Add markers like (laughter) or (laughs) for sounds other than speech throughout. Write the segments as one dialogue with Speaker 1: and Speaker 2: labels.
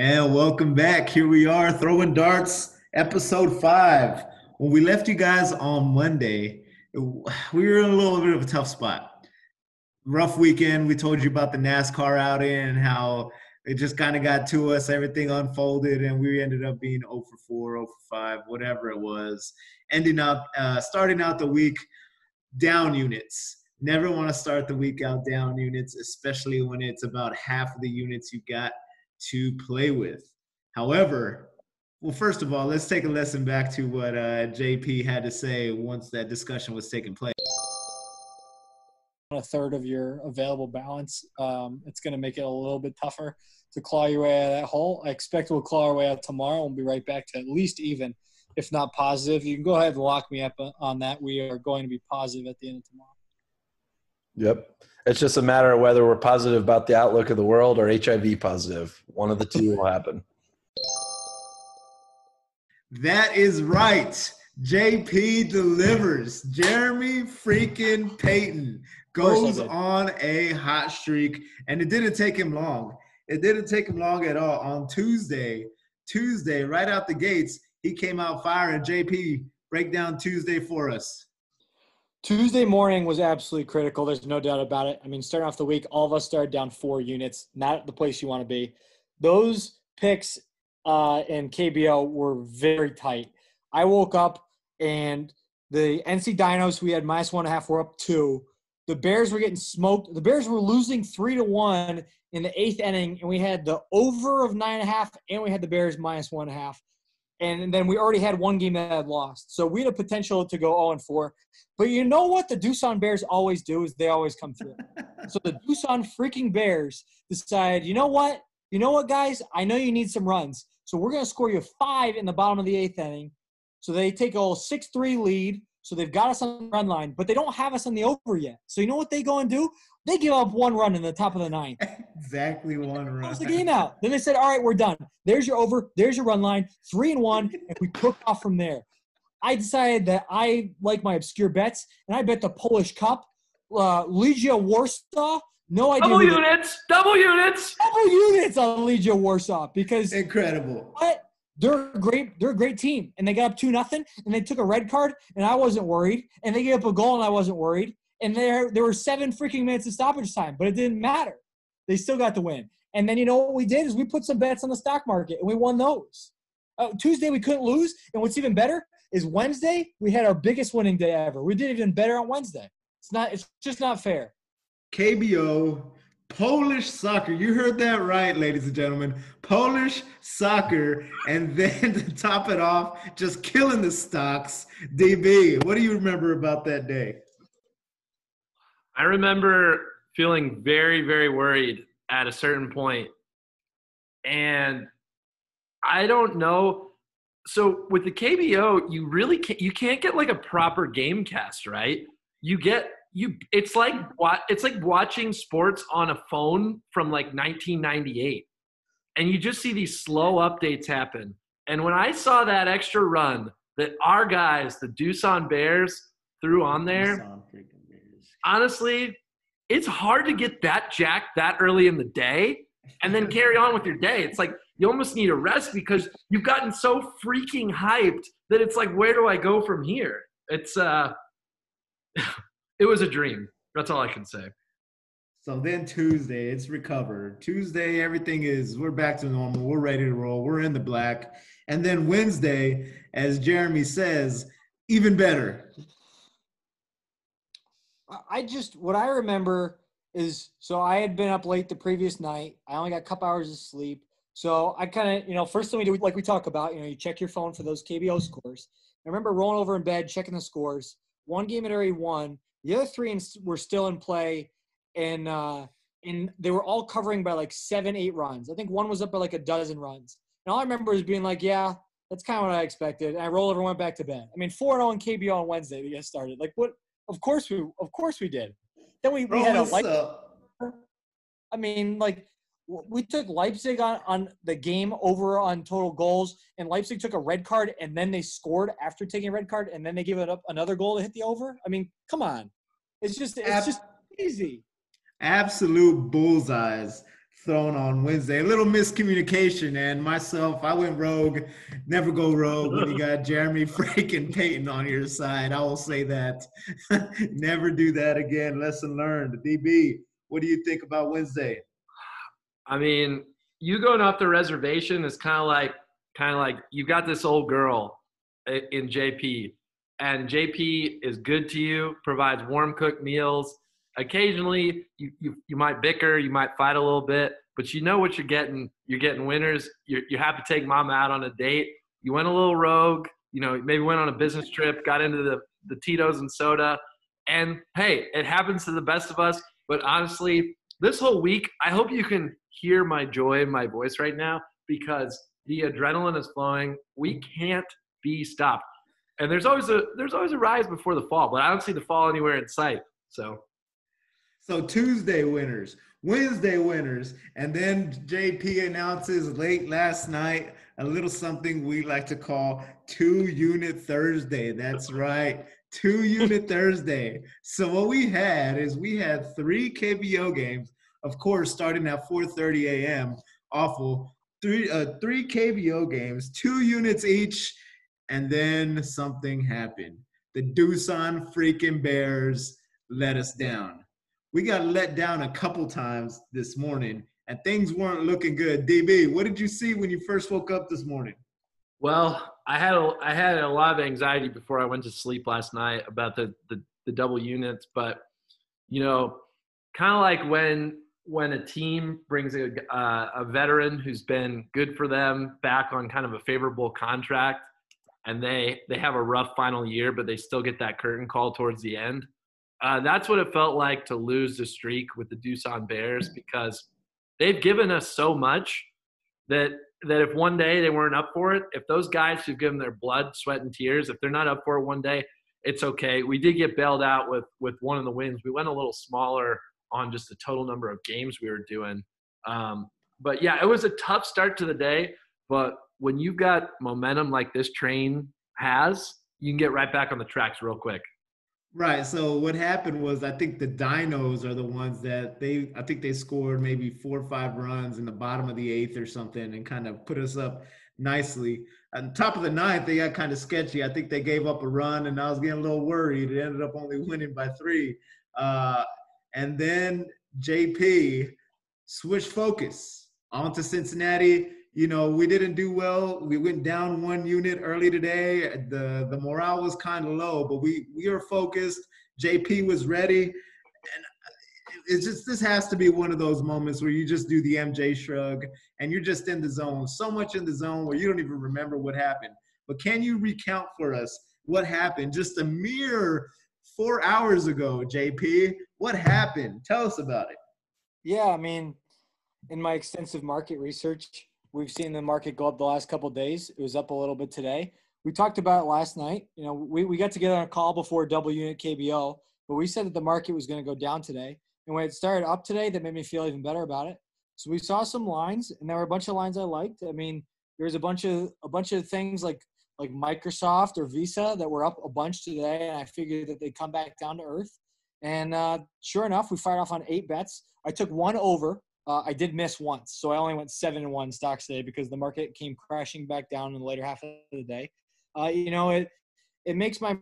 Speaker 1: And welcome back. Here we are, throwing darts, episode five. When we left you guys on Monday, we were in a little bit of a tough spot. Rough weekend. We told you about the NASCAR outing and how it just kind of got to us. Everything unfolded, and we ended up being 0 for 4, 0 for 5, whatever it was. Ending up, uh, starting out the week down units. Never want to start the week out down units, especially when it's about half of the units you got to play with. However, well, first of all, let's take a lesson back to what uh, JP had to say once that discussion was taking place.
Speaker 2: A third of your available balance, um, it's going to make it a little bit tougher to claw your way out of that hole. I expect we'll claw our way out tomorrow. We'll be right back to at least even, if not positive. You can go ahead and lock me up on that. We are going to be positive at the end of tomorrow.
Speaker 3: Yep. It's just a matter of whether we're positive about the outlook of the world or HIV positive. One of the two will happen.
Speaker 1: That is right. JP delivers. Jeremy freaking Payton goes on a hot streak, and it didn't take him long. It didn't take him long at all. On Tuesday, Tuesday, right out the gates, he came out firing. JP, break down Tuesday for us.
Speaker 2: Tuesday morning was absolutely critical. There's no doubt about it. I mean, starting off the week, all of us started down four units, not the place you want to be. Those picks uh, in KBO were very tight. I woke up and the NC Dinos, we had minus one and a half, were up two. The Bears were getting smoked. The Bears were losing three to one in the eighth inning, and we had the over of nine and a half, and we had the Bears minus one and a half and then we already had one game that had lost. So we had a potential to go 0 and 4. But you know what the Doosan Bears always do is they always come through. so the (laughs) Doosan freaking Bears decide, you know what? You know what, guys? I know you need some runs. So we're going to score you five in the bottom of the eighth inning. So they take a 6 3 lead. So they've got us on the run line, but they don't have us on the over yet. So you know what they go and do? They give up one run in the top of the ninth.
Speaker 1: exactly one run.
Speaker 2: Close the game out. Then they said, "All right, we're done. There's your over. There's your run line. Three and one." And we took off from there. I decided that I like my obscure bets, and I bet the Polish Cup, uh, Legia Warsaw. No idea.
Speaker 4: Double units. Double units.
Speaker 2: Double units on Legia Warsaw because
Speaker 1: incredible.
Speaker 2: What? They're a great. They're a great team, and they got up two nothing, and they took a red card, and I wasn't worried, and they gave up a goal, and I wasn't worried, and there there were seven freaking minutes of stoppage time, but it didn't matter. They still got the win. And then you know what we did is we put some bets on the stock market and we won those. Uh, Tuesday we couldn't lose, and what's even better is Wednesday we had our biggest winning day ever. We did even better on Wednesday. It's not. It's just not fair.
Speaker 1: KBO Polish soccer. You heard that right, ladies and gentlemen. Polish soccer. And (laughs) then to top it off, just killing the stocks. DB, what do you remember about that day?
Speaker 4: I remember feeling very, very worried at a certain point. And I don't know. So with the KBO, you really can't, you can't get like a proper game cast, right? You get you it's like it's like watching sports on a phone from like 1998 and you just see these slow updates happen and when i saw that extra run that our guys the doosan bears threw on there honestly it's hard to get that jacked that early in the day and then carry on with your day it's like you almost need a rest because you've gotten so freaking hyped that it's like where do i go from here it's uh (laughs) it was a dream. That's all I can say.
Speaker 1: So then Tuesday, it's recovered. Tuesday, everything is we're back to normal. We're ready to roll. We're in the black. And then Wednesday, as Jeremy says, even better.
Speaker 2: I just what I remember is so I had been up late the previous night. I only got a couple hours of sleep. So I kind of, you know, first thing we do, like we talk about, you know, you check your phone for those KBO scores. I remember rolling over in bed, checking the scores. One game had already won. The other three were still in play, and uh, and they were all covering by like seven, eight runs. I think one was up by like a dozen runs. And all I remember is being like, yeah, that's kind of what I expected. And I rolled over and went back to bed. I mean, four and zero oh in KBO on Wednesday. We get started. Like what? Of course we, of course we did. Then we, we had a like. I mean, like we took Leipzig on, on the game over on total goals, and Leipzig took a red card, and then they scored after taking a red card, and then they gave it up another goal to hit the over. I mean, come on, it's just it's Ab- just easy.
Speaker 1: Absolute bullseyes thrown on Wednesday. A little miscommunication, and myself, I went rogue. Never go rogue when you got (laughs) Jeremy freaking Payton on your side. I will say that. (laughs) Never do that again. Lesson learned. DB, what do you think about Wednesday?
Speaker 4: I mean, you going off the reservation is kind of like kind of like you got this old girl in JP, and JP is good to you, provides warm cooked meals. Occasionally, you, you, you might bicker, you might fight a little bit, but you know what you're getting. You're getting winners. You're, you have to take mom out on a date. You went a little rogue, you know, maybe went on a business trip, got into the, the Tito's and soda. And hey, it happens to the best of us. But honestly, this whole week, I hope you can hear my joy in my voice right now because the adrenaline is flowing. We can't be stopped. And there's always a there's always a rise before the fall, but I don't see the fall anywhere in sight. So
Speaker 1: so Tuesday winners, Wednesday winners, and then JP announces late last night a little something we like to call two unit Thursday. That's right. Two unit (laughs) Thursday. So what we had is we had three KBO games, of course, starting at 4:30 a.m. Awful. Three uh, three KBO games, two units each and then something happened. The Doosan freaking Bears let us down. We got let down a couple times this morning, and things weren't looking good. DB, what did you see when you first woke up this morning?
Speaker 4: Well, I had a, I had a lot of anxiety before I went to sleep last night about the the, the double units, but you know, kind of like when when a team brings a, uh, a veteran who's been good for them back on kind of a favorable contract and they they have a rough final year, but they still get that curtain call towards the end. Uh, that's what it felt like to lose the streak with the Doosan Bears because they've given us so much that that if one day they weren't up for it, if those guys who've given their blood, sweat, and tears, if they're not up for it one day, it's okay. We did get bailed out with with one of the wins. We went a little smaller on just the total number of games we were doing. Um, but yeah, it was a tough start to the day. But when you've got momentum like this train has, you can get right back on the tracks real quick.
Speaker 1: Right. So what happened was I think the Dinos are the ones that they I think they scored maybe four or five runs in the bottom of the eighth or something and kind of put us up nicely. On top of the ninth, they got kind of sketchy. I think they gave up a run and I was getting a little worried. It ended up only winning by three. Uh, and then JP switched focus onto Cincinnati you know, we didn't do well. We went down one unit early today. The the morale was kind of low, but we we are focused. JP was ready, and uh, it's just this has to be one of those moments where you just do the MJ shrug and you're just in the zone, so much in the zone where you don't even remember what happened. But can you recount for us what happened just a mere four hours ago, JP? What happened? Tell us about it.
Speaker 2: Yeah, I mean, in my extensive market research, We've seen the market go up the last couple days. It was up a little bit today. We talked about it last night. You know, we, we got together on a call before double unit KBO, but we said that the market was going to go down today. And when it started up today, that made me feel even better about it. So we saw some lines, and there were a bunch of lines I liked. I mean, there was a bunch of a bunch of things like like Microsoft or Visa that were up a bunch today, and I figured that they'd come back down to earth. And uh, sure enough, we fired off on eight bets. I took one over uh, I did miss once, so I only went seven and one stocks today because the market came crashing back down in the later half of the day. Uh, you know, it it makes my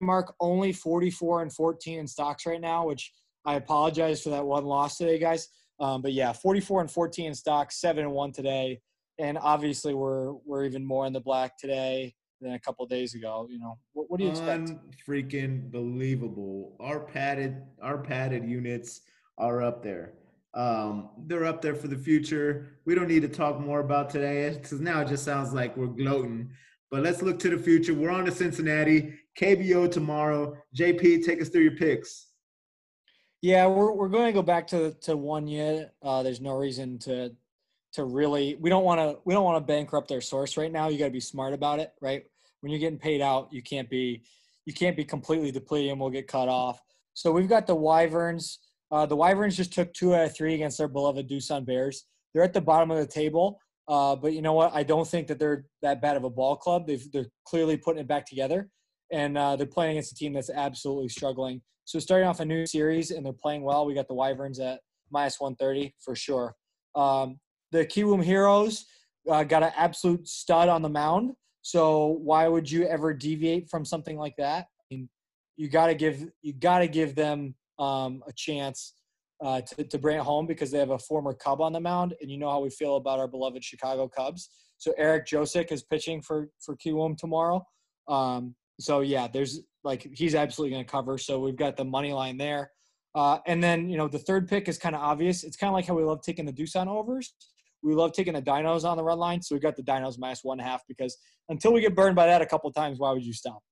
Speaker 2: mark only 44 and 14 in stocks right now, which I apologize for that one loss today, guys. Um, but yeah, 44 and 14 in stocks, seven and one today, and obviously we're we're even more in the black today than a couple days ago. You know, what, what do you expect?
Speaker 1: Freaking believable! Our padded our padded units are up there. Um, they're up there for the future. We don't need to talk more about today because now it just sounds like we're gloating. But let's look to the future. We're on to Cincinnati, KBO tomorrow. JP, take us through your picks.
Speaker 2: Yeah, we're we're going to go back to to one yet. Uh, there's no reason to to really. We don't want to we don't want to bankrupt their source right now. You got to be smart about it, right? When you're getting paid out, you can't be you can't be completely depleted and we'll get cut off. So we've got the Wyverns. Uh, the Wyverns just took two out of three against their beloved Doosan Bears. They're at the bottom of the table, uh, but you know what? I don't think that they're that bad of a ball club. they are clearly putting it back together, and uh, they're playing against a team that's absolutely struggling. So starting off a new series, and they're playing well. We got the Wyverns at minus 130 for sure. Um, the Kiwoom Heroes uh, got an absolute stud on the mound. So why would you ever deviate from something like that? I mean, you got to give you got to give them um, a chance uh, to, to bring it home because they have a former Cub on the mound, and you know how we feel about our beloved Chicago Cubs. So Eric Jokisch is pitching for for Kiwoom tomorrow. Um, so yeah, there's like he's absolutely going to cover. So we've got the money line there. Uh, and then you know the third pick is kind of obvious. It's kind of like how we love taking the Doosan overs. We love taking the Dinos on the red line, so we got the Dinos one half because until we get burned by that a couple times, why would you stop?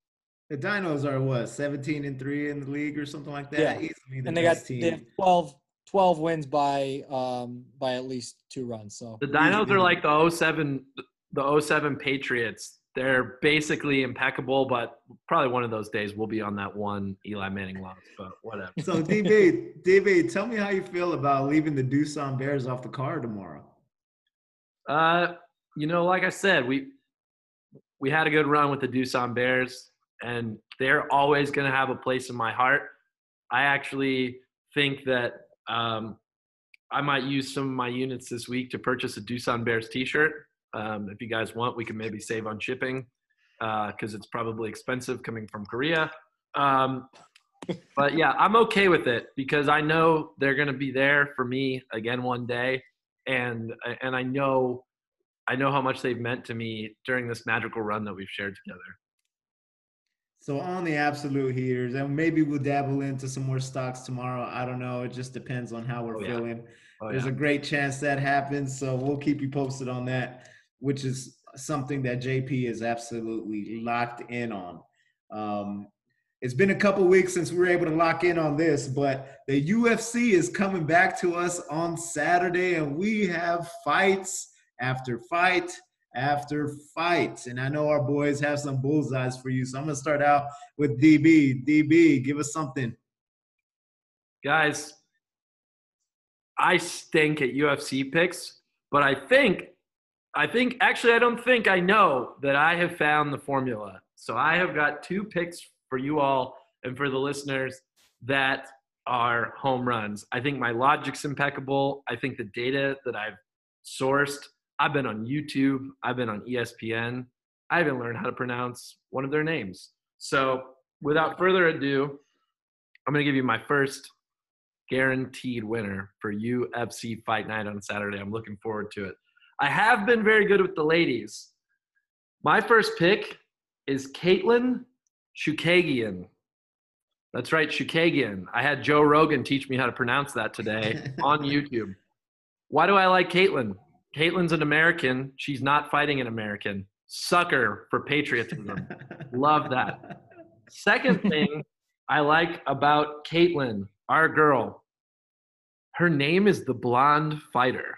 Speaker 1: The Dinos are what, 17 and 3 in the league or something like that?
Speaker 2: Yeah.
Speaker 1: Easily the
Speaker 2: and they got
Speaker 1: team.
Speaker 2: they have 12, 12 wins by um, by at least two runs. So
Speaker 4: The Dinos are like the 07, the 07 Patriots. They're basically impeccable, but probably one of those days we'll be on that one Eli Manning loss, but whatever.
Speaker 1: So DB, (laughs) DB, tell me how you feel about leaving the Doosan Bears off the car tomorrow.
Speaker 4: Uh, you know, like I said, we we had a good run with the Doosan Bears, and they're always going to have a place in my heart. I actually think that um, I might use some of my units this week to purchase a Doosan Bears T-shirt. Um, if you guys want, we can maybe save on shipping because it's probably expensive coming from Korea. Um, but yeah, I'm okay with it because I know they're going to be there for me again one day, and and I know I know how much they've meant to me during this magical run that we've shared together.
Speaker 1: So on the absolute heaters, and maybe we'll dabble into some more stocks tomorrow. I don't know. It just depends on how we're
Speaker 4: Oh, yeah.
Speaker 1: feeling.
Speaker 4: Oh,
Speaker 1: There's
Speaker 4: yeah.
Speaker 1: a great chance that happens, so we'll keep you posted on that, which is something that JP is absolutely locked in on. Um, it's been a couple weeks since we were able to lock in on this, but the UFC is coming back to us on Saturday, and we have fights after fight after fights. And I know our boys have some bullseyes for you, so I'm gonna start out with DB. DB, give us something.
Speaker 4: guys, I stink at UFC picks, but I think, I think, actually, I don't think I know that I have found the formula. So I have got two picks for you all and for the listeners that are home runs. I think my logic's impeccable. I think the data that I've sourced, I've been on YouTube, I've been on ESPN. I haven't learned how to pronounce one of their names. So without further ado, I'm going to give you my first guaranteed winner for UFC Fight Night on Saturday. I'm looking forward to it. I have been very good with the ladies. My first pick is Caitlin Chookagian. That's right, Chookagian. I had Joe Rogan teach me how to pronounce that today (laughs) on YouTube. Why do I like Caitlin? Caitlin's an American. She's not fighting an American. Sucker for patriotism. (laughs) Love that. Second (laughs) thing I like about Caitlin, our girl, her name is the Blonde Fighter.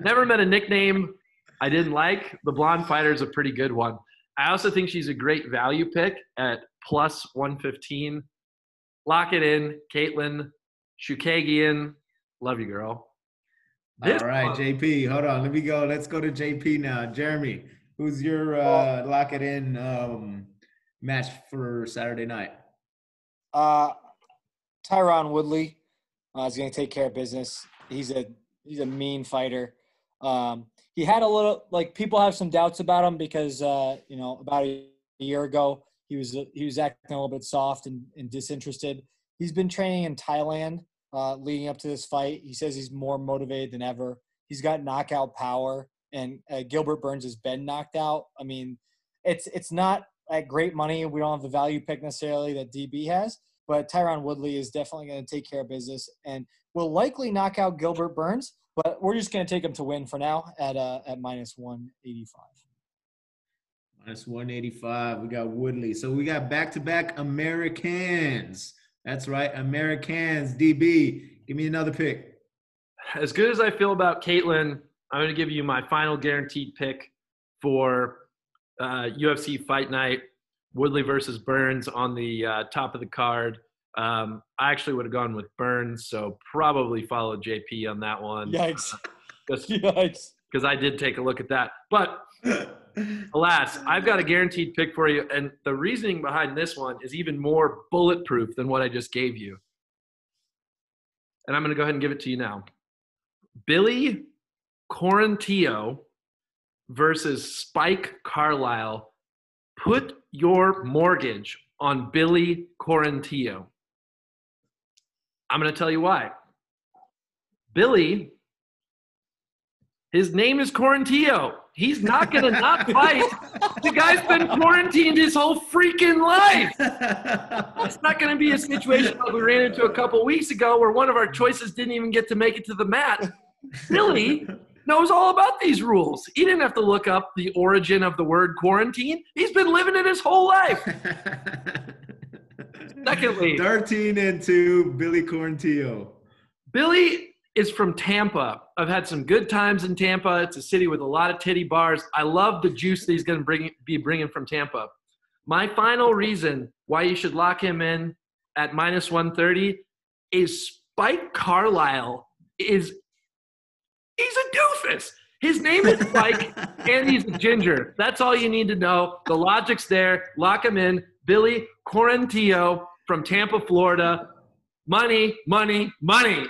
Speaker 4: Never met a nickname I didn't like. The Blonde Fighter is a pretty good one. I also think she's a great value pick at plus 115. Lock it in, Caitlin Chookagian. Love you, girl. This
Speaker 1: All right,
Speaker 4: one-
Speaker 1: JP, hold on. Let me go. Let's go to JP now. Jeremy, who's your uh, lock it in um, match for Saturday night?
Speaker 2: Uh, Tyron Woodley uh, is going to take care of business. He's a he's a mean fighter. Um, he had a little like people have some doubts about him because uh, you know about a year ago he was he was acting a little bit soft and, and disinterested. He's been training in Thailand uh, leading up to this fight. He says he's more motivated than ever. He's got knockout power, and uh, Gilbert Burns has been knocked out. I mean, it's it's not at great money. We don't have the value pick necessarily that DB has, but Tyron Woodley is definitely going to take care of business and will likely knock out Gilbert Burns. But we're just going to take him to win for now at uh, at minus one eighty five.
Speaker 1: Minus 185. We got Woodley. So we got back to back Americans. That's right, Americans. DB, give me another pick.
Speaker 4: as good as I feel about Caitlin, I'm going to give you my final guaranteed pick for uh, UFC Fight Night Woodley versus Burns on the uh, top of the card. Um, I actually would have gone with Burns, so probably follow JP on that one.
Speaker 2: Yikes! (laughs)
Speaker 4: Because (laughs)
Speaker 2: Yikes!
Speaker 4: Because I did take a look at that. But (laughs) alas, I've got a guaranteed pick for you. And the reasoning behind this one is even more bulletproof than what I just gave you. And I'm going to go ahead and give it to you now. Billy Quarantillo versus Spike Carlisle. Put your mortgage on Billy Quarantillo. I'm going to tell you why. Billy, his name is Quarantillo. He's not going to not fight. The guy's been quarantined his whole freaking life. It's not going to be a situation like we ran into a couple weeks ago where one of our choices didn't even get to make it to the mat. Billy knows all about these rules. He didn't have to look up the origin of the word quarantine. He's been living it his whole life. Secondly,
Speaker 1: 13 and 2, Billy Quarantillo.
Speaker 4: Billy is from Tampa. I've had some good times in Tampa. It's a city with a lot of titty bars. I love the juice that he's going to bring, be bringing from Tampa. My final reason why you should lock him in at minus 130 is Spike Carlisle is he's a doofus. His name is Spike (laughs) and he's a ginger. That's all you need to know. The logic's there. Lock him in. Billy Quarantillo from Tampa, Florida. Money, money, money.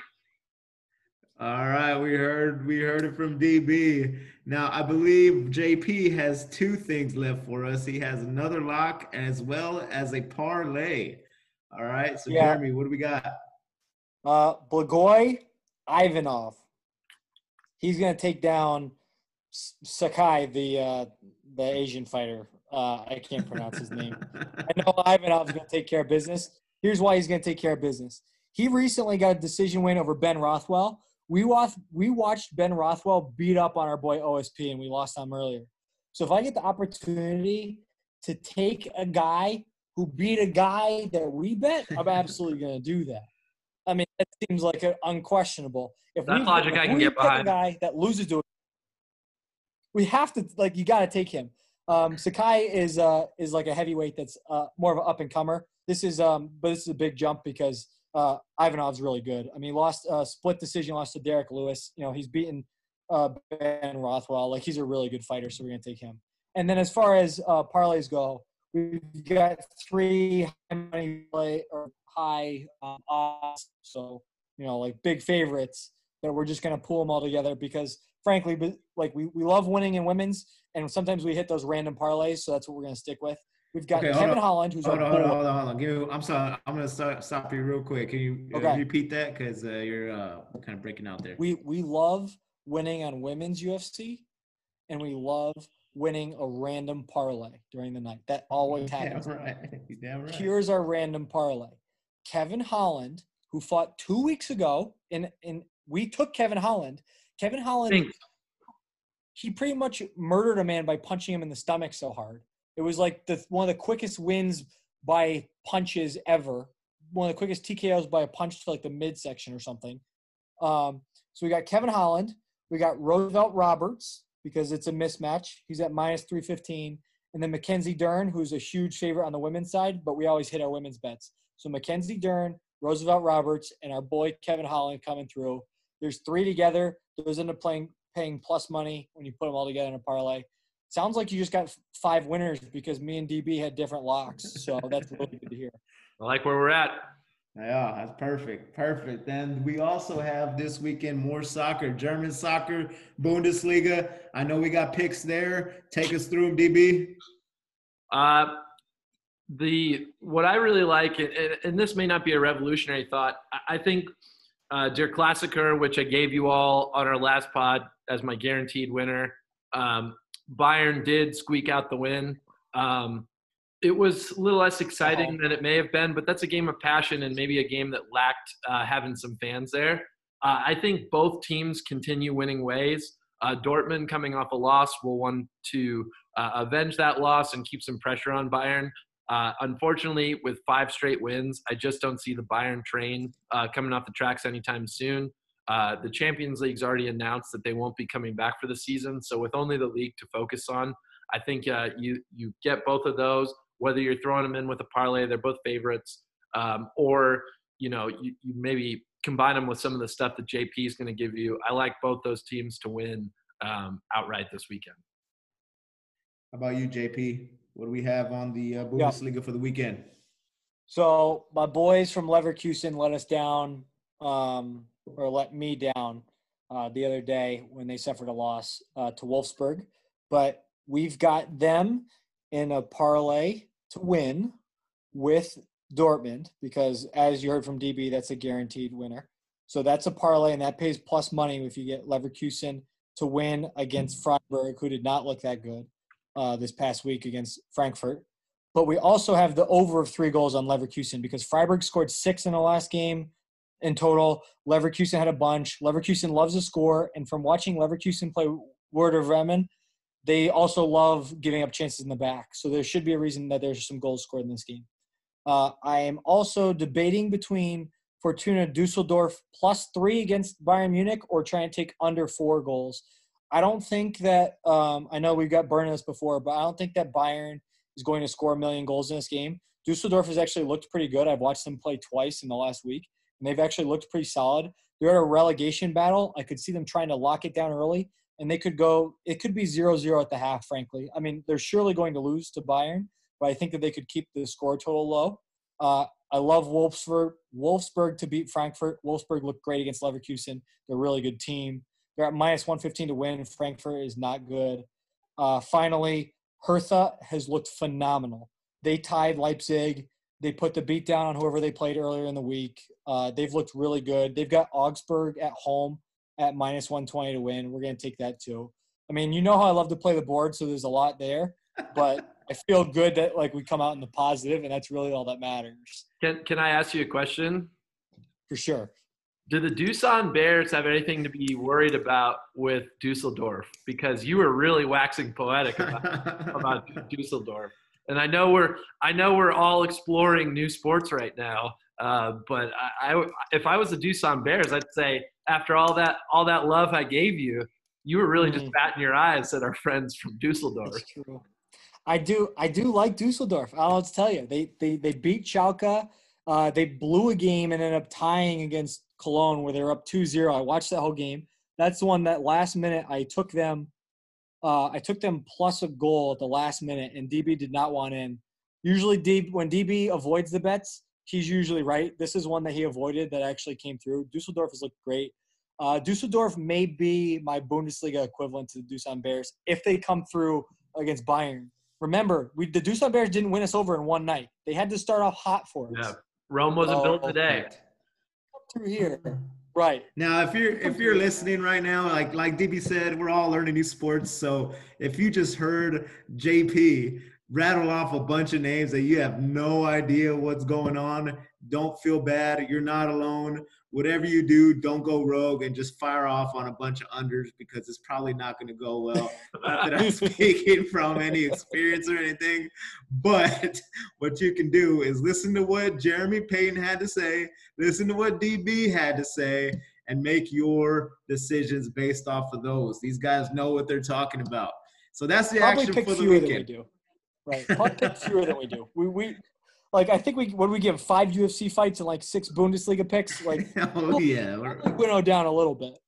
Speaker 1: All right, we heard we heard it from DB. Now I believe JP has two things left for us. He has another lock as well as a parlay. All right, so
Speaker 2: Yeah.
Speaker 1: Jeremy, what do we got?
Speaker 2: Uh, Blagoy Ivanov. He's gonna take down Sakai, the uh, the Asian fighter. Uh, I can't pronounce his name. (laughs) I know Ivanov's going to take care of business. Here's why he's going to take care of business. He recently got a decision win over Ben Rothwell. We watched, we watched Ben Rothwell beat up on our boy OSP, and we lost him earlier. So if I get the opportunity to take a guy who beat a guy that we bet, I'm absolutely going to do that. I mean, that seems like a, unquestionable. If
Speaker 4: That
Speaker 2: we,
Speaker 4: logic
Speaker 2: if
Speaker 4: I can
Speaker 2: we
Speaker 4: get behind.
Speaker 2: a guy that loses to, we have to like you got to take him. Um, Sakai is uh, is like a heavyweight that's uh, more of an up and comer. This is um, but this is a big jump because uh, Ivanov's really good. I mean, lost uh, split decision, lost to Derrick Lewis. You know, he's beaten uh, Ben Rothwell. Like he's a really good fighter, so we're gonna take him. And then as far as uh, parlays go, we've got three high money play or high um, odds. So you know, like big favorites that we're just gonna pull them all together because frankly, like we, we love winning in women's, and sometimes we hit those random parlays, so that's what we're gonna stick with. We've got
Speaker 1: Okay,
Speaker 2: Kevin
Speaker 1: on.
Speaker 2: Holland, who's
Speaker 1: Hold
Speaker 2: our
Speaker 1: on, hold on, hold on, hold on. Give me, I'm sorry. I'm gonna start, stop you real quick. Can you uh,
Speaker 2: Okay.
Speaker 1: repeat that? Because uh, you're uh, kind of breaking out there.
Speaker 2: We we love winning on women's UFC, and we love winning a random parlay during the night. That always (laughs)
Speaker 1: Damn
Speaker 2: happens.
Speaker 1: right. (laughs) Damn right.
Speaker 2: Here's our random parlay. Kevin Holland, who fought two weeks ago, and and we took Kevin Holland. Kevin Holland,
Speaker 4: Think.
Speaker 2: he pretty much murdered a man by punching him in the stomach so hard. It was like the one of the quickest wins by punches ever. One of the quickest TKOs by a punch to like the midsection or something. Um, so we got Kevin Holland, we got Roosevelt Roberts because it's a mismatch. He's at minus 315. And then Mackenzie Dern, who's a huge favorite on the women's side, but we always hit our women's bets. So Mackenzie Dern, Roosevelt Roberts, and our boy Kevin Holland coming through. There's three together. Those end up playing paying plus money when you put them all together in a parlay. Sounds like you just got five winners because me and DB had different locks. So that's really good to hear. (laughs)
Speaker 4: I like where we're at.
Speaker 1: Yeah, that's perfect. Perfect. And we also have this weekend more soccer, German soccer, Bundesliga. I know we got picks there. Take us through them, DB.
Speaker 4: Uh, the what I really like, and, and this may not be a revolutionary thought. I- I think uh, Der Klassiker, which I gave you all on our last pod as my guaranteed winner, um, Bayern did squeak out the win. Um, it was a little less exciting than it may have been, but that's a game of passion and maybe a game that lacked uh, having some fans there. Uh, I think both teams continue winning ways. Uh, Dortmund, coming off a loss, will want to uh, avenge that loss and keep some pressure on Bayern. Uh, unfortunately, with five straight wins, I just don't see the Bayern train uh, coming off the tracks anytime soon. Uh, the Champions League's already announced that they won't be coming back for the season, so with only the league to focus on, I think uh, you you get both of those. Whether you're throwing them in with a parlay, they're both favorites, um, or you know you, you maybe combine them with some of the stuff that JP is going to give you. I like both those teams to win um, outright this weekend.
Speaker 1: How about you, JP? What do we have on the uh, Bundesliga for the weekend?
Speaker 2: So my boys from Leverkusen let us down, um, or let me down. uh, the other day when they suffered a loss uh, to Wolfsburg. But we've got them in a parlay to win with Dortmund because, as you heard from DB, that's a guaranteed winner. So that's a parlay, and that pays plus money if you get Leverkusen to win against Freiburg, who did not look that good uh, this past week against Frankfurt. But we also have the over of three goals on Leverkusen because Freiburg scored six in the last game in total. Leverkusen had a bunch. Leverkusen loves to score, and from watching Leverkusen play Werder Bremen, they also love giving up chances in the back. So there should be a reason that there's some goals scored in this game. Uh, I am also debating between Fortuna Dusseldorf plus three against Bayern Munich or trying to take under four goals. I don't think that um, I know we've got burned this before, but I don't think that Bayern is going to score a million goals in this game. Dusseldorf has actually looked pretty good. I've watched them play twice in the last week, and they've actually looked pretty solid. They're at a relegation battle. I could see them trying to lock it down early, and they could go. It could be 0-0 at the half. Frankly, I mean they're surely going to lose to Bayern, but I think that they could keep the score total low. Uh, I love Wolfsburg. Wolfsburg to beat Frankfurt. Wolfsburg looked great against Leverkusen. They're a really good team. They're at minus 115 to win. Frankfurt is not good. Uh, finally, Hertha has looked phenomenal. They tied Leipzig. They put the beat down on whoever they played earlier in the week. Uh, they've looked really good. They've got Augsburg at home at minus 120 to win. We're going to take that too. I mean, you know how I love to play the board, so there's a lot there. But (laughs) I feel good that like we come out in the positive, and that's really all that matters.
Speaker 4: Can Can I ask you a question?
Speaker 2: For sure.
Speaker 4: Do the Doosan Bears have anything to be worried about with Dusseldorf? Because you were really waxing poetic about, about (laughs) Dusseldorf, and I know we're I know we're all exploring new sports right now. Uh, but I, I, if I was the Doosan Bears, I'd say after all that all that love I gave you, you were really mm. just batting your eyes at our friends from Dusseldorf.
Speaker 2: That's true. I do I do like Dusseldorf. I don't know what to tell you. They they they beat Schalke. Uh, they blew a game and ended up tying against Cologne where they were up 2-0. I watched that whole game. That's the one that last minute I took them uh, I took them plus a goal at the last minute and DB did not want in. Usually DB, when DB avoids the bets, he's usually right. This is one that he avoided that actually came through. Dusseldorf has looked great. Uh, Dusseldorf may be my Bundesliga equivalent to the Doosan Bears if they come through against Bayern. Remember, we the Doosan Bears didn't win us over in one night. They had to start off hot for us.
Speaker 4: Yeah, Rome wasn't oh, built today.
Speaker 2: Come Through here, right
Speaker 1: now, if you're if you're listening right now, like like DB said, we're all learning new sports. So if you just heard JP rattle off a bunch of names that you have no idea what's going on, don't feel bad. You're not alone whatever you do, don't go rogue and just fire off on a bunch of unders because it's probably not going to go well. not that I'm (laughs) speaking from any experience or anything, but (laughs) what you can do is listen to what Jeremy Payton had to say, listen to what DB had to say, and make your decisions based off of those. These guys know what they're talking about. So that's the
Speaker 2: Probably
Speaker 1: action
Speaker 2: for
Speaker 1: the weekend. Than
Speaker 2: we do. Right. Probably pick fewer than we do. We, we like I think we what we give five UFC fights and like six Bundesliga picks. (laughs) Like
Speaker 1: oh yeah, we
Speaker 2: winnow down a little bit.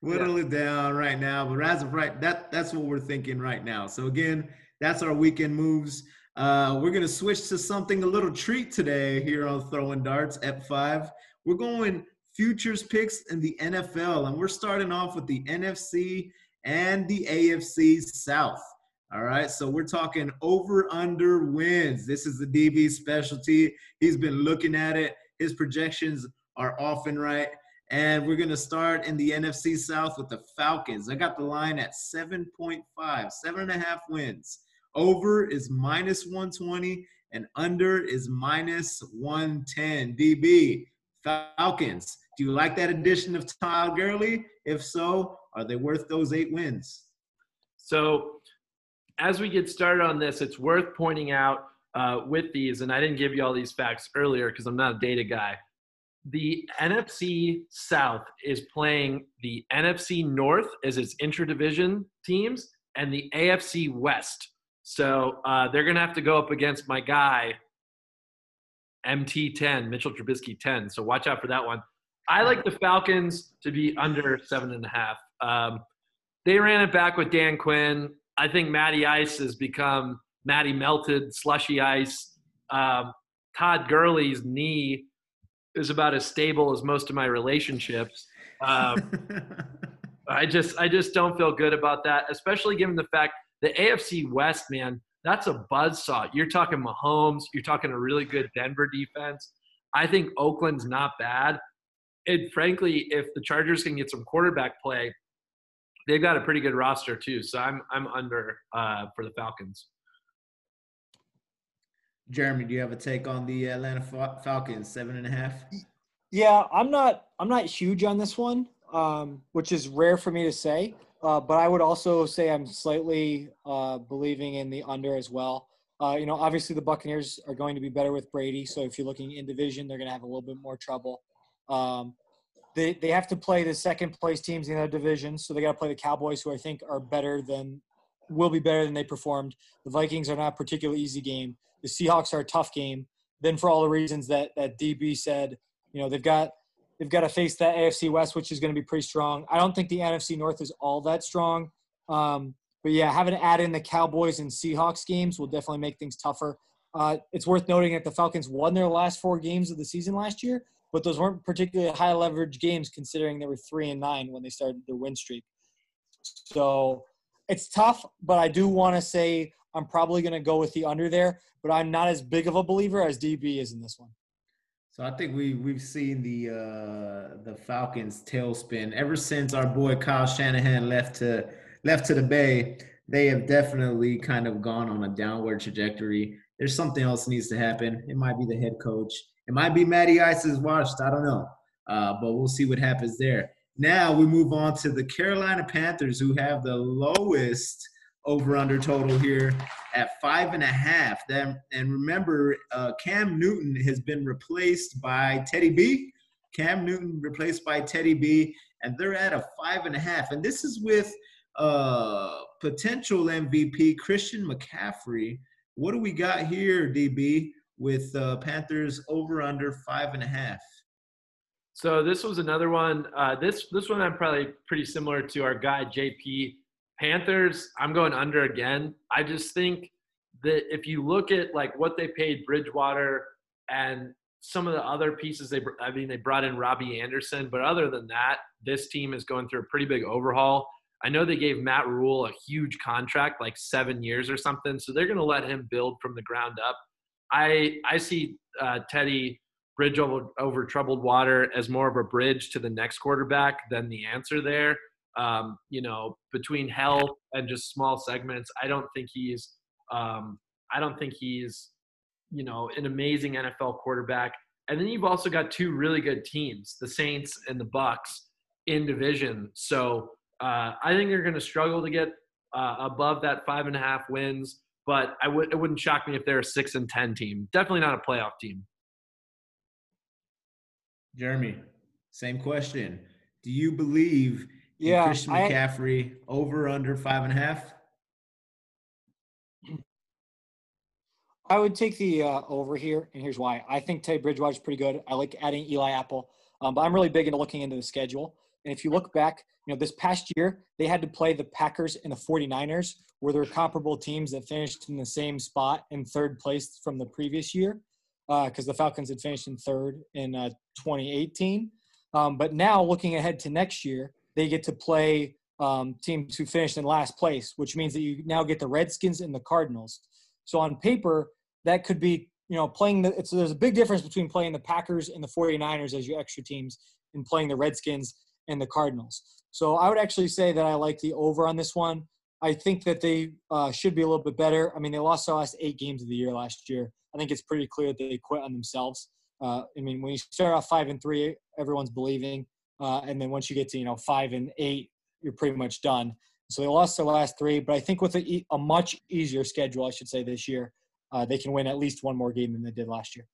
Speaker 1: Whittle yeah. it down right now, but as of right, that that's what we're thinking right now. So again, that's our weekend moves. Uh, we're gonna switch to something a little treat today here on Throwing Darts at five. We're going futures picks in the NFL, and we're starting off with the NFC and the AFC South. All right, so we're talking over under wins. This is the DB specialty. He's been looking at it. His projections are often right. And we're going to start in the NFC South with the Falcons. I got the line at 7.5, seven and a half wins. Over is minus 120 and under is minus 110. DB, Falcons. Do you like that addition of Todd Gurley? If so, are they worth those eight wins?
Speaker 4: So as we get started on this, it's worth pointing out uh, with these, and I didn't give you all these facts earlier because I'm not a data guy. The NFC South is playing the NFC North as its interdivision teams and the AFC West. So uh, they're going to have to go up against my guy, MT10, Mitchell Trubisky 10. So watch out for that one. I like the Falcons to be under seven and a half. Um, they ran it back with Dan Quinn. I think Matty Ice has become Matty Melted, Slushy Ice. Um, Todd Gurley's knee is about as stable as most of my relationships. Um, (laughs) I just I just don't feel good about that, especially given the fact the AFC West, man, that's a buzzsaw. You're talking Mahomes, you're talking a really good Denver defense. I think Oakland's not bad. And frankly, if the Chargers can get some quarterback play, they've got a pretty good roster too. So I'm I'm under uh, for the Falcons.
Speaker 1: Jeremy, do you have a take on the Atlanta Falcons seven and a half?
Speaker 2: Yeah, I'm not I'm not huge on this one, um, which is rare for me to say. Uh, but I would also say I'm slightly uh, believing in the under as well. Uh, you know, obviously the Buccaneers are going to be better with Brady, so if you're looking in division, they're going to have a little bit more trouble. Um, they they have to play the second place teams in their division, so they got to play the Cowboys, who I think are better than will be better than they performed. The Vikings are not a particularly easy game. The Seahawks are a tough game. Then for all the reasons that that DB said, you know they've got they've got to face that AFC West, which is going to be pretty strong. I don't think the NFC North is all that strong. Um, but yeah, having to add in the Cowboys and Seahawks games will definitely make things tougher. Uh, it's worth noting that the Falcons won their last four games of the season last year, but those weren't particularly high leverage games considering they were three and nine when they started their win streak. So it's tough, but I do want to say I'm probably going to go with the under there, but I'm not as big of a believer as DB is in this one.
Speaker 1: So I think we we've seen the uh, the Falcons tailspin ever since our boy Kyle Shanahan left to left to the Bay. They have definitely kind of gone on a downward trajectory. There's something else needs to happen. It might be the head coach. It might be Matty Ice's washed. I don't know, uh, but we'll see what happens there. Now we move on to the Carolina Panthers, who have the lowest over under total here at five and a half. Then and remember, uh, Cam Newton has been replaced by Teddy B. Cam Newton replaced by Teddy B, and they're at a five and a half. And this is with uh, potential MVP Christian McCaffrey. What do we got here, DB, with uh, Panthers over under five and a half?
Speaker 4: So this was another one. Uh, this this one I'm probably pretty similar to our guy JP. Panthers, I'm going under again. I just think that if you look at like what they paid Bridgewater and some of the other pieces they I mean they brought in Robbie Anderson, but other than that, this team is going through a pretty big overhaul. I know they gave Matt Rhule a huge contract, like seven years or something, so they're going to let him build from the ground up. I I see uh, Teddy bridge over, over troubled water as more of a bridge to the next quarterback than the answer there. Um, you know, between health and just small segments, I don't think he's um, I don't think he's you know an amazing NFL quarterback. And then you've also got two really good teams, the Saints and the Bucks, in division. So uh, I think they're going to struggle to get uh, above that five and a half wins. But I would it wouldn't shock me if they're a six and ten team. Definitely not a playoff team.
Speaker 1: Jeremy, same question. Do you believe yeah, Christian McCaffrey I, over under five and a half?
Speaker 2: I would take the uh, over here, and here's why. I think Teddy Bridgewater is pretty good. I like adding Eli Apple, um, but I'm really big into looking into the schedule. And if you look back, you know, this past year they had to play the Packers and the 49ers, where they're comparable teams that finished in the same spot in third place from the previous year, because uh, the Falcons had finished in third in uh, 2018. Um, but now looking ahead to next year, they get to play um, teams who finished in last place, which means that you now get the Redskins and the Cardinals. So on paper, that could be, you know, playing the, it's, there's a big difference between playing the Packers and the 49ers as your extra teams and playing the Redskins and the Cardinals. So I would actually say that I like the over on this one. I think that they uh, should be a little bit better. I mean, they lost their last eight games of the year last year. I think it's pretty clear that they quit on themselves. Uh, I mean, when you start off five and three, everyone's believing. Uh, and then once you get to you know five and eight, you're pretty much done. So they lost their last three, but I think with a, a much easier schedule, I should say this year, uh, they can win at least one more game than they did last year.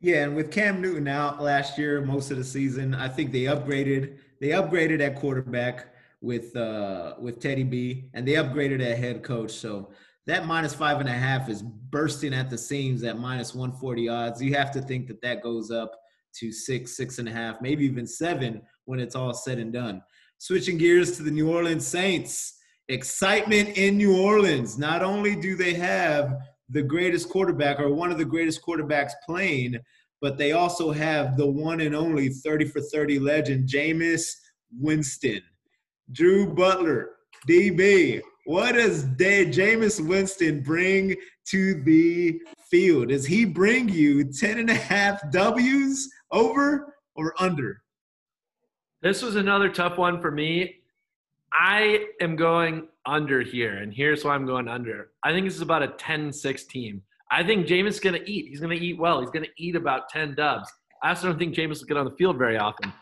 Speaker 1: Yeah, and with Cam Newton out last year, most of the season, I think they upgraded. They upgraded at quarterback with uh, with Teddy B, and they upgraded at head coach. So that minus five and a half is bursting at the seams at minus 140 odds. You have to think that that goes up to six, six and a half, maybe even seven when it's all said and done. Switching gears to the New Orleans Saints. Excitement in New Orleans. Not only do they have the greatest quarterback or one of the greatest quarterbacks playing, but they also have the one and only 30 for 30 legend, Jameis Winston. Drew Butler, DB. What does Day Jameis Winston bring to the field? Does he bring you 10 and a half W's over or under?
Speaker 4: This was another tough one for me. I am going under here, and here's why I'm going under. I think this is about a 10 6 team. I think Jameis is going to eat. He's going to eat well. He's going to eat about 10 dubs. I also don't think Jameis will get on the field very often.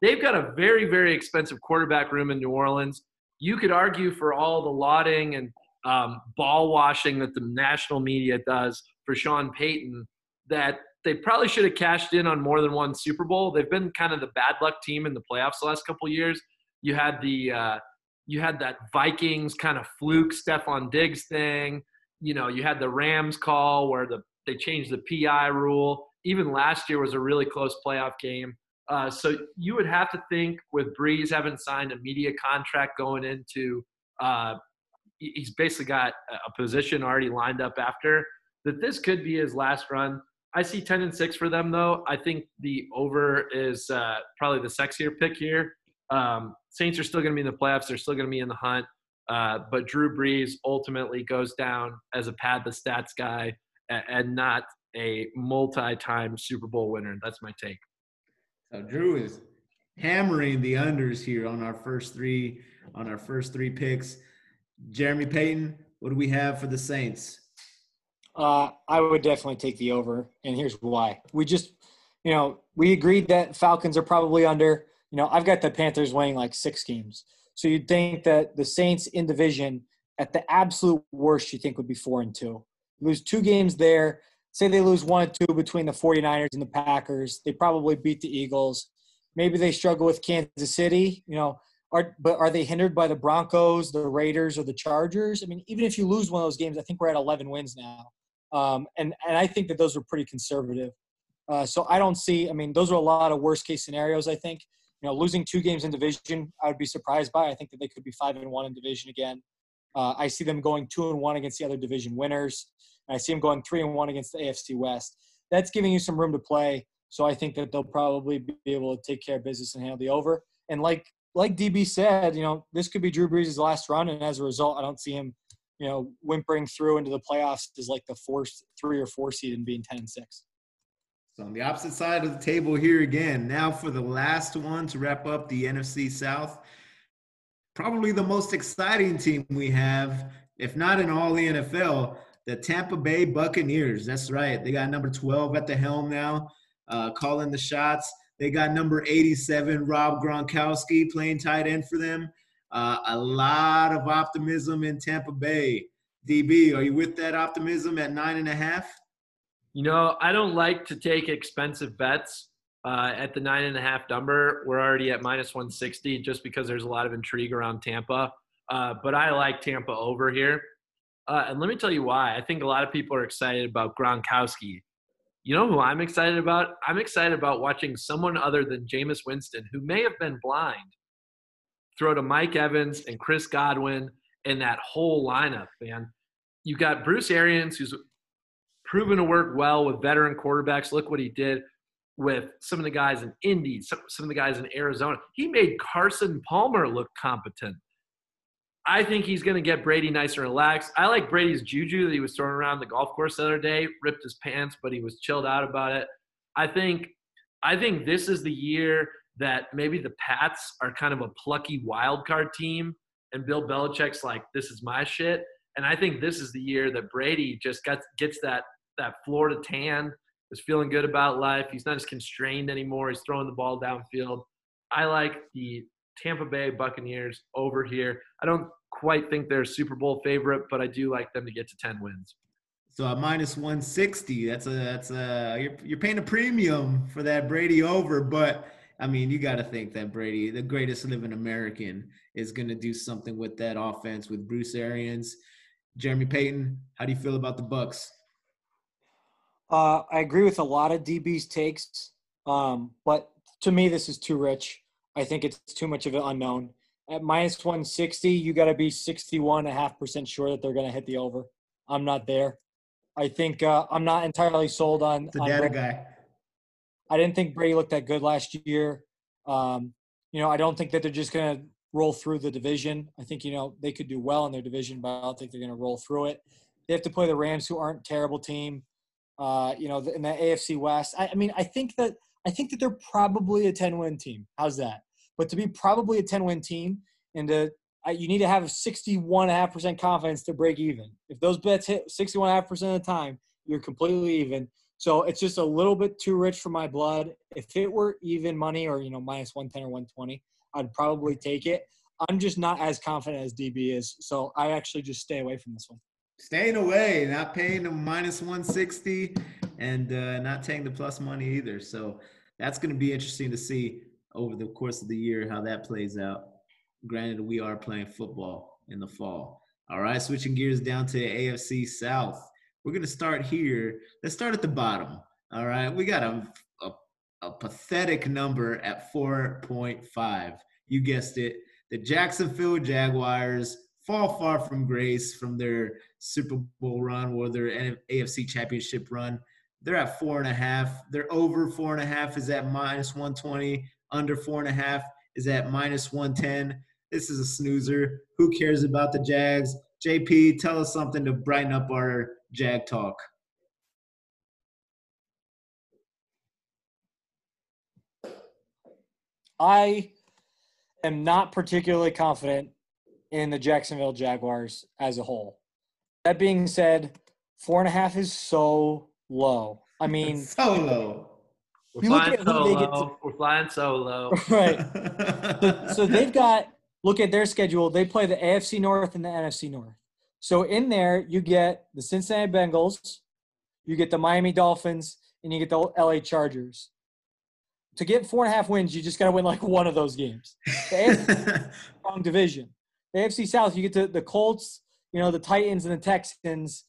Speaker 4: They've got a very, very expensive quarterback room in New Orleans. You could argue for all the lauding and um, ball washing that the national media does for Sean Payton that they probably should have cashed in on more than one Super Bowl. They've been kind of the bad luck team in the playoffs the last couple years. You had the uh, you had that Vikings kind of fluke Stefon Diggs thing. You know, you had the Rams call where the they changed the PI rule. Even last year was a really close playoff game. Uh, so you would have to think with Brees having signed a media contract going into, uh, he's basically got a position already lined up after that. This could be his last run. I see 10 and 6 for them, though. I think the over is uh, probably the sexier pick here. Um, Saints are still going to be in the playoffs. They're still going to be in the hunt. Uh, but Drew Brees ultimately goes down as a pad the stats guy and, and not a multi-time Super Bowl winner. That's my take.
Speaker 1: So Drew is hammering the unders here on our first three on our first three picks. Jeremy Payton, what do we have for the Saints?
Speaker 2: Uh, I would definitely take the over, and here's why. We just, you know, we agreed that Falcons are probably under. You know, I've got the Panthers winning like six games, so you'd think that the Saints in division, at the absolute worst, you think would be four and two. Lose two games there. Say they lose one and two between the 49ers and the Packers. They probably beat the Eagles. Maybe they struggle with Kansas City. You know, are but are they hindered by the Broncos, the Raiders, or the Chargers? I mean, even if you lose one of those games, I think we're at 11 wins now. Um, and and I think that those were pretty conservative. Uh, so I don't see. I mean, those are a lot of worst case scenarios. I think you know losing two games in division, I would be surprised by. I think that they could be five and one in division again. Uh, I see them going two and one against the other division winners. I see them going three and one against the AFC West. That's giving you some room to play. So I think that they'll probably be able to take care of business and handle the over. And like like DB said, you know, this could be Drew Brees' last run, and as a result, I don't see him you know, whimpering through into the playoffs is like the fourth, three or four seed and being 10 and six.
Speaker 1: So on the opposite side of the table here again, now for the last one to wrap up the NFC South, probably the most exciting team we have, if not in all the NFL, the Tampa Bay Buccaneers. That's right. They got number 12 at the helm now, uh, calling the shots. They got number 87, Rob Gronkowski, playing tight end for them. Uh, a lot of optimism in Tampa Bay. DB, are you with that optimism at nine and a half?
Speaker 4: You know, I don't like to take expensive bets uh, at the nine and a half number. We're already at minus 160 just because there's a lot of intrigue around Tampa. Uh, but I like Tampa over here. Uh, and let me tell you why. I think a lot of people are excited about Gronkowski. You know who I'm excited about? I'm excited about watching someone other than Jameis Winston, who may have been blind, throw to Mike Evans and Chris Godwin and that whole lineup, man. you've got Bruce Arians, who's proven to work well with veteran quarterbacks. Look what he did with some of the guys in Indy, some, of the guys in Arizona. He made Carson Palmer look competent. I think he's going to get Brady nice and relaxed. I like Brady's juju that he was throwing around the golf course the other day. Ripped his pants, but he was chilled out about it. I think, I think this is the year that maybe the Pats are kind of a plucky wild card team, and Bill Belichick's like, "This is my shit." And I think this is the year that Brady just gets gets that that Florida tan, is feeling good about life. He's not as constrained anymore. He's throwing the ball downfield. I like the Tampa Bay Buccaneers over here. I don't quite think they're a Super Bowl favorite, but I do like them to get to 10 wins.
Speaker 1: So at minus 160, that's a that's a you're, you're paying a premium for that Brady over, but I mean, you got to think that Brady, the greatest living American, is going to do something with that offense with Bruce Arians, Jeremy Payton. How do you feel about the Bucs?
Speaker 2: Uh, I agree with a lot of DB's takes, um, but to me, this is too rich. I think it's too much of an unknown. At minus 160, you got to be 61.5% sure that they're going to hit the over. I'm not there. I think uh, I'm not entirely sold on.
Speaker 1: The
Speaker 2: on
Speaker 1: data guy.
Speaker 2: I didn't think Brady looked that good last year. Um, you know, I don't think that they're just going to roll through the division. I think you know they could do well in their division, but I don't think they're going to roll through it. They have to play the Rams, who aren't a terrible team. Uh, you know, in the AFC West. I, I mean, I think that I think that they're probably a 10 win team. How's that? But to be probably a 10 win team and to you need to have 61.5% confidence to break even. If those bets hit 61.5% of the time, you're completely even. So it's just a little bit too rich for my blood. If it were even money or, you know, minus 110 or 120, I'd probably take it. I'm just not as confident as DB is. So I actually just stay away from this one.
Speaker 1: Staying away, not paying the minus 160 and uh, not taking the plus money either. So that's going to be interesting to see over the course of the year how that plays out. Granted, we are playing football in the fall. All right, switching gears down to the AFC South. We're going to start here. Let's start at the bottom. All right, we got a, a, a pathetic number at 4.5. You guessed it. The Jacksonville Jaguars fall far from grace from their Super Bowl run or their AFC Championship run. They're at four and a half. They're over four and a half is at minus 120. Under four and a half is at minus 110. This is a snoozer. Who cares about the Jags? JP, tell us something to brighten up our Jag talk.
Speaker 2: I am not particularly confident in the Jacksonville Jaguars as a whole. That being said, four and a half is so low. I mean,
Speaker 1: so low.
Speaker 4: We're flying solo. To, We're flying solo. (laughs)
Speaker 2: Right. so, so (laughs) they've got look at their schedule. They play the AFC North and the NFC North. So in there, you get the Cincinnati Bengals, you get the Miami Dolphins, and you get the LA Chargers. To get four and a half wins, you just got to win like one of those games. The AFC strong division. AFC South, you get to the Colts, you know, the Titans and the Texans.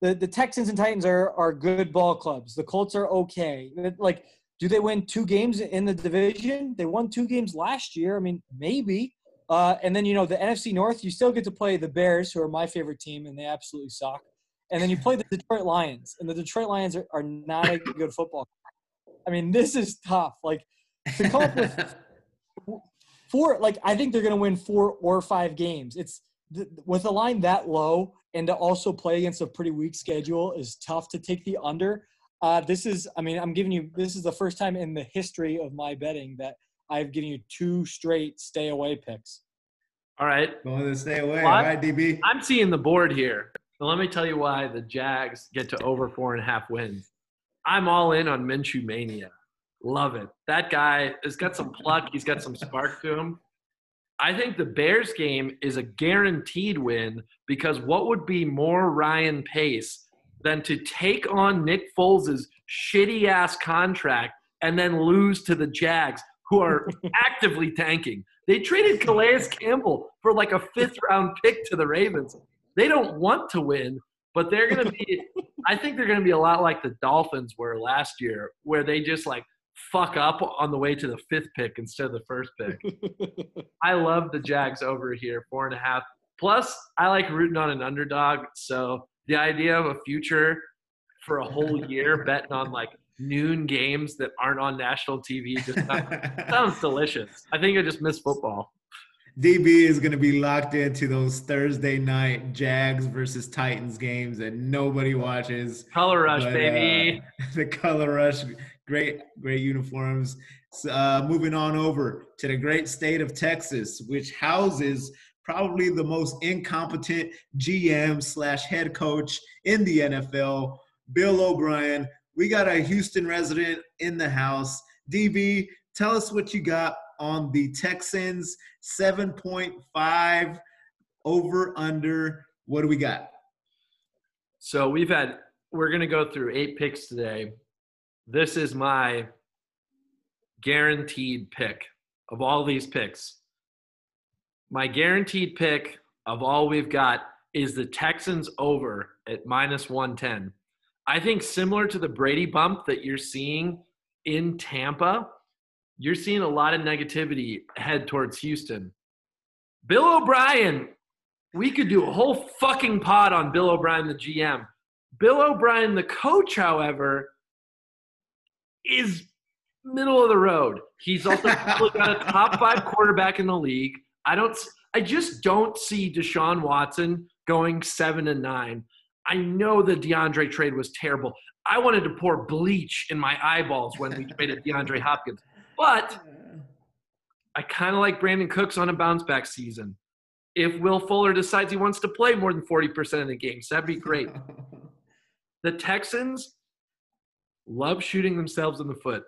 Speaker 2: The the Texans and Titans are are good ball clubs. The Colts are okay. Like, do they win two games in the division? They won two games last year. I mean, maybe. Uh, and then you know the NFC North, you still get to play the Bears, who are my favorite team, and they absolutely suck. And then you play the Detroit Lions, and the Detroit Lions are, are not a good football. I mean, this is tough. Like to come up with (laughs) four, like I think they're going to win four or five games. It's with a line that low, and to also play against a pretty weak schedule is tough to take the under. Uh, this is, I mean, I'm giving you. This is the first time in the history of my betting that I've given you two straight stay away picks.
Speaker 4: All right.
Speaker 1: Going to stay away. Well, All right, DB.
Speaker 4: I'm seeing the board here. So let me tell you why the Jags get to over four and a half wins. I'm all in on Minshew Mania. Love it. That guy has got some pluck. He's got some spark to him. I think the Bears game is a guaranteed win because what would be more Ryan Pace than to take on Nick Foles' shitty ass contract and then lose to the Jags? who are (laughs) actively tanking. They traded Calais Campbell for like a fifth round pick to the Ravens. They don't want to win, but they're going to be, I think they're going to be a lot like the Dolphins were last year, where they just like fuck up on the way to the fifth pick instead of the first pick. (laughs) I love the Jags over here, four and a half. Plus, I like rooting on an underdog. So the idea of a future for a whole (laughs) year betting on like noon games that aren't on national TV just (laughs) sounds delicious. I think I just miss football.
Speaker 1: DB is going to be locked into those Thursday night Jags versus Titans games that nobody watches.
Speaker 4: Color rush, but, baby.
Speaker 1: Uh, the color rush, great, great uniforms. Uh, moving on over to the great state of Texas, which houses probably the most incompetent GM slash head coach in the NFL, Bill O'Brien, we got a Houston resident in the house. DB, tell us what you got on the Texans 7.5 over under. What do we got?
Speaker 4: So we've had we're going to go through eight picks today. This is my guaranteed pick of all these picks. My guaranteed pick of all we've got is the Texans over at minus 110. I think similar to the Brady bump that you're seeing in Tampa, you're seeing a lot of negativity head towards Houston. Bill O'Brien, we could do a whole fucking pod on Bill O'Brien, the GM. Bill O'Brien, the coach, however, is middle of the road. He's also (laughs) got a top five quarterback in the league. I don't. I just don't see Deshaun Watson going seven and nine. I know the DeAndre trade was terrible. I wanted to pour bleach in my eyeballs when we traded (laughs) DeAndre Hopkins, but I kind of like Brandin Cooks on a bounce back season. If Will Fuller decides he wants to play more than 40% of the games, that'd be great. (laughs) the Texans love shooting themselves in the foot.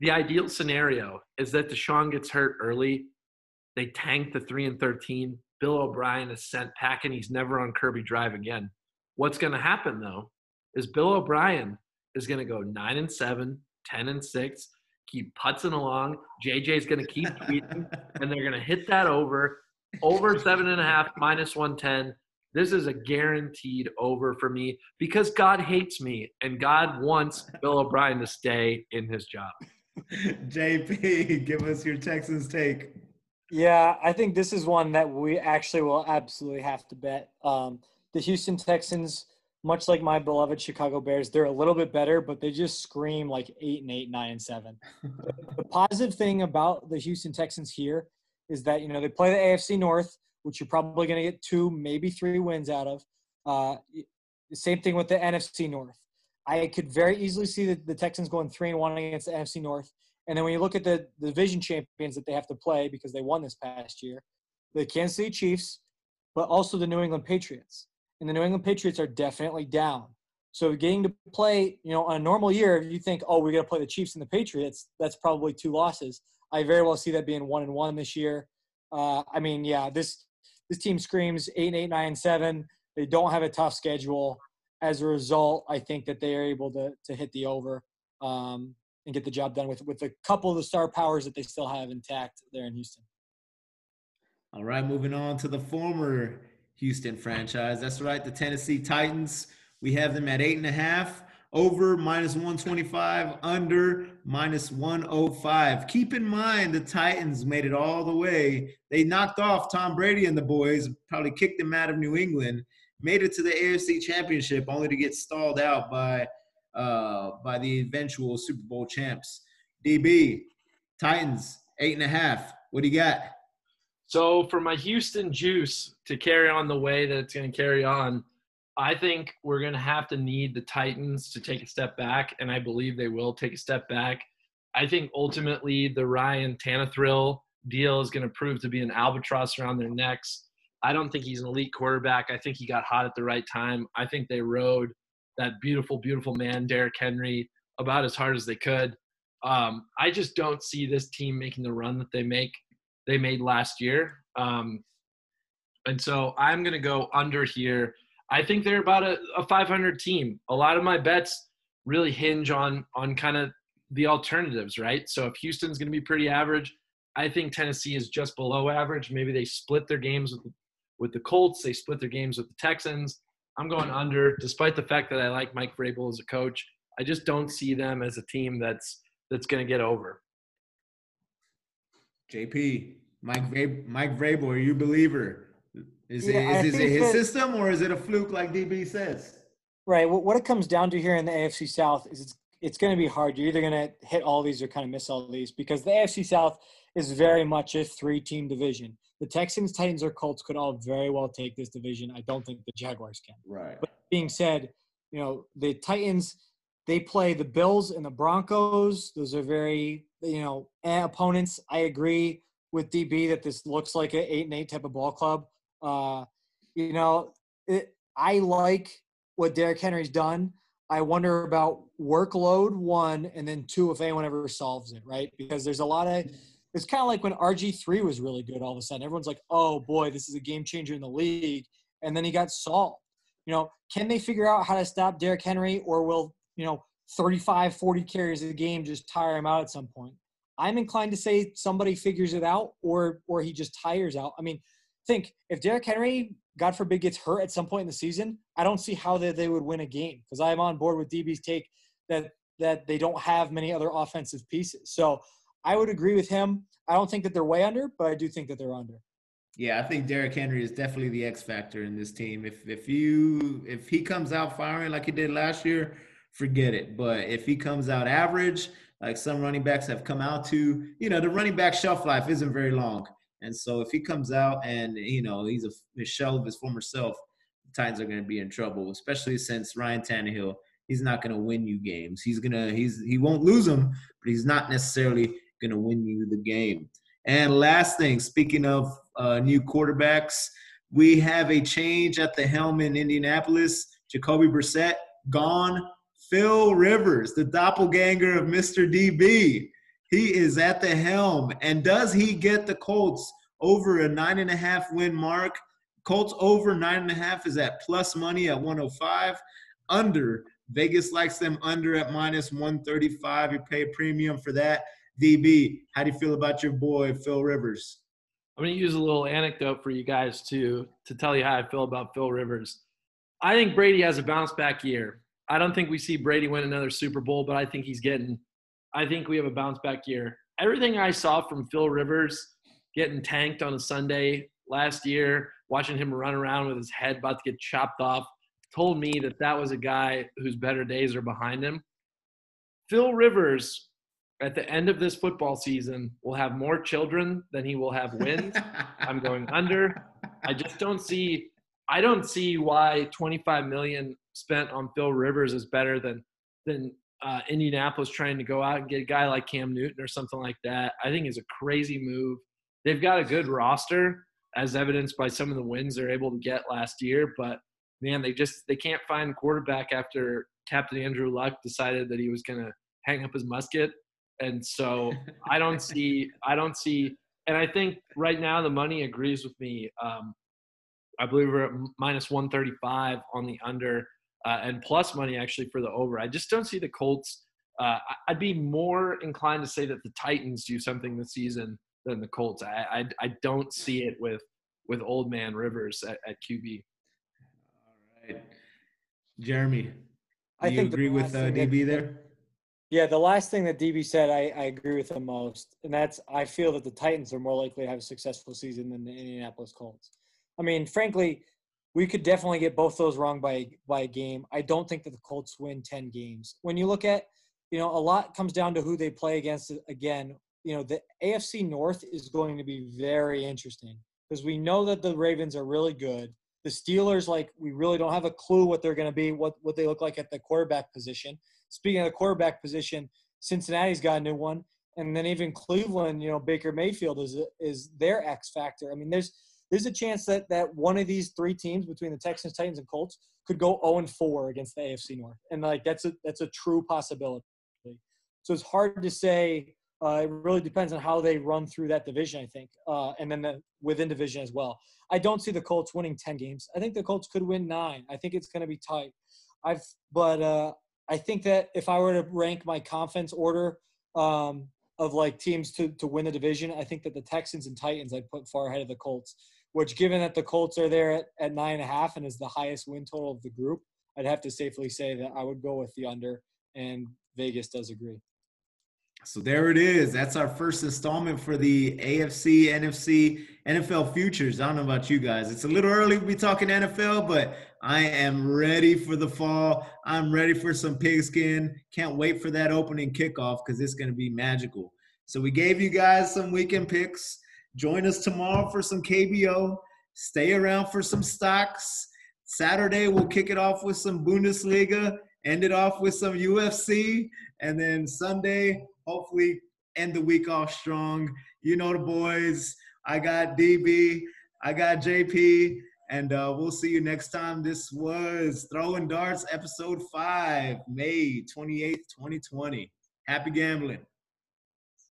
Speaker 4: The ideal scenario is that Deshaun gets hurt early. They tank the 3 and 13. Bill O'Brien is sent packing. He's never on Kirby Drive again. What's going to happen, though, is Bill O'Brien is going to go 9 and 7, 10 and 6, keep putzing along. JJ's going to keep tweeting, (laughs) and they're going to hit that over, over seven and a half, minus 110. This is a guaranteed over for me because God hates me and God wants Bill O'Brien to stay in his job. (laughs)
Speaker 1: JP, give us your Texans take.
Speaker 2: Yeah, I think this is one that we actually will absolutely have to bet. Um, the Houston Texans, much like my beloved Chicago Bears, they're a little bit better, but they just scream like eight and eight, nine and seven. (laughs) the positive thing about the Houston Texans here is that you know they play the AFC North, which you're probably going to get two, maybe three wins out of. Uh, same thing with the NFC North. I could very easily see the, the Texans going three and one against the NFC North. And then when you look at the, the division champions that they have to play because they won this past year, the Kansas City Chiefs, but also the New England Patriots. And the New England Patriots are definitely down. So getting to play, you know, on a normal year, if you think, oh, we're going to play the Chiefs and the Patriots, that's probably two losses. I very well see that being one and one this year. Uh, I mean, yeah, this this team screams eight and eight, nine and seven. They don't have a tough schedule. As a result, I think that they are able to to hit the over. Um, and get the job done with with a couple of the star powers that they still have intact there in Houston.
Speaker 1: All right, moving on to the former Houston franchise. That's right, the Tennessee Titans. We have them at eight and a half, over minus 125, under minus 105. Keep in mind the Titans made it all the way. They knocked off Tom Brady and the boys, probably kicked them out of New England, made it to the AFC Championship only to get stalled out by uh, by the eventual Super Bowl champs. DB, Titans, eight and a half. What do you got?
Speaker 4: So for my Houston juice to carry on the way that it's going to carry on, I think we're going to have to need the Titans to take a step back, and I believe they will take a step back. I think ultimately the Ryan Tannehill deal is going to prove to be an albatross around their necks. I don't think he's an elite quarterback. I think he got hot at the right time. I think they rode that beautiful, beautiful man, Derrick Henry, about as hard as they could. Um, I just don't see this team making the run that they make they made last year. Um, and so I'm going to go under here. I think they're about a, a 500 team. A lot of my bets really hinge on on kind of the alternatives, right? So if Houston's going to be pretty average, I think Tennessee is just below average. Maybe they split their games with with the Colts. They split their games with the Texans. I'm going under, despite the fact that I like Mike Vrabel as a coach. I just don't see them as a team that's that's going to get over.
Speaker 1: JP, Mike Vrabel, Mike Vrabel, are you a believer? Is yeah, it, is, it his that, system or is it a fluke like DB says?
Speaker 2: Right. What it comes down to here in the AFC South is it's it's going to be hard. You're either going to hit all these or kind of miss all these because the AFC South is very much a three-team division the Texans, Titans, or Colts could all very well take this division. I don't think the Jaguars can.
Speaker 1: Right.
Speaker 2: But being said, you know, the Titans, they play the Bills and the Broncos. Those are very, you know, eh, opponents. I agree with DB that this looks like an eight and eight type of ball club. Uh, you know, it, I like what Derrick Henry's done. I wonder about workload one, and then two, if anyone ever solves it, right? Because there's a lot of it's kind of like when RG3 was really good all of a sudden. Everyone's like, oh boy, this is a game changer in the league. And then he got solved. You know, can they figure out how to stop Derrick Henry or will, you know, 35, 40 carries a game just tire him out at some point? I'm inclined to say somebody figures it out or or he just tires out. I mean, think if Derrick Henry, God forbid, gets hurt at some point in the season, I don't see how they, they would win a game because I'm on board with DB's take that that they don't have many other offensive pieces. So I would agree with him. I don't think that they're way under, but I do think that they're under.
Speaker 1: Yeah, I think Derrick Henry is definitely the X factor in this team. If if you if he comes out firing like he did last year, forget it. But if he comes out average, like some running backs have come out to, you know, the running back shelf life isn't very long. And so if he comes out and you know he's a, a shell of his former self, the Titans are going to be in trouble, especially since Ryan Tannehill. He's not going to win you games. He's gonna he's he won't lose them, but he's not necessarily going to win you the game. And last thing, speaking of uh, new quarterbacks, we have a change at the helm in Indianapolis. Jacoby Brissett gone. Phil Rivers, the doppelganger of Mr. DB, he is at the helm. And does he get the Colts over a nine and a half win mark? Colts over nine and a half is at plus money at 105. Under, Vegas likes them under at minus 135. You pay a premium for that. DB, how do you feel about your boy, Phil Rivers?
Speaker 4: I'm going to use a little anecdote for you guys to to tell you how I feel about Phil Rivers. I think Brady has a bounce back year. I don't think we see Brady win another Super Bowl, but I think he's getting. I think we have a bounce back year. Everything I saw from Phil Rivers getting tanked on a Sunday last year, watching him run around with his head about to get chopped off, told me that that was a guy whose better days are behind him. Phil Rivers at the end of this football season will have more children than he will have wins. (laughs) I'm going under. I just don't see I don't see why 25 million spent on Phil Rivers is better than than uh, Indianapolis trying to go out and get a guy like Cam Newton or something like that. I think is a crazy move. They've got a good roster, as evidenced by some of the wins they're able to get last year. But man, they just they can't find quarterback after Captain Andrew Luck decided that he was going to hang up his musket and so I don't (laughs) see, I don't see, and I think right now the money agrees with me. Um, I believe we're at minus 135 on the under uh, and plus money actually for the over. I just don't see the Colts. Uh, I'd be more inclined to say that the Titans do something this season than the Colts. I, I, I don't see it with with old man Rivers at, at QB.
Speaker 1: All right, Jeremy, do I you agree with uh, DB there?
Speaker 2: Yeah, the last thing that DB said, I, I agree with him most, and that's I feel that the Titans are more likely to have a successful season than the Indianapolis Colts. I mean, frankly, we could definitely get both those wrong by by a game. I don't think that the Colts win ten games. When you look at, you know, a lot comes down to who they play against. Again, you know, the AFC North is going to be very interesting because we know that the Ravens are really good. The Steelers, like, we really don't have a clue what they're going to be, what what they look like at the quarterback position. Speaking of the quarterback position, Cincinnati's got a new one, and then even Cleveland, you know, Baker Mayfield is is their X factor. I mean, there's there's a chance that that one of these three teams between the Texans, Titans, and Colts could go 0 and 4 against the AFC North, and like that's a that's a true possibility. So it's hard to say. Uh, it really depends on how they run through that division, I think, uh, and then the, within division as well. I don't see the Colts winning 10 games. I think the Colts could win nine. I think it's going to be tight. I've, but uh, I think that if I were to rank my confidence order um, of like teams to, to win the division, I think that the Texans and Titans I'd put far ahead of the Colts. Which, given that the Colts are there at, at nine and a half and is the highest win total of the group, I'd have to safely say that I would go with the under, and Vegas does agree.
Speaker 1: So there it is. That's our first installment for the AFC, NFC, NFL futures. I don't know about you guys. It's a little early to be talking NFL, but I am ready for the fall. I'm ready for some pigskin. Can't wait for that opening kickoff because it's going to be magical. So we gave you guys some weekend picks. Join us tomorrow for some KBO. Stay around for some stocks. Saturday we'll kick it off with some Bundesliga, end it off with some UFC, and then Sunday hopefully end the week off strong. You know the boys. I got DB. I got JP. And uh, we'll see you next time. This was Throwing Darts, episode five, May 28th, 2020. Happy gambling.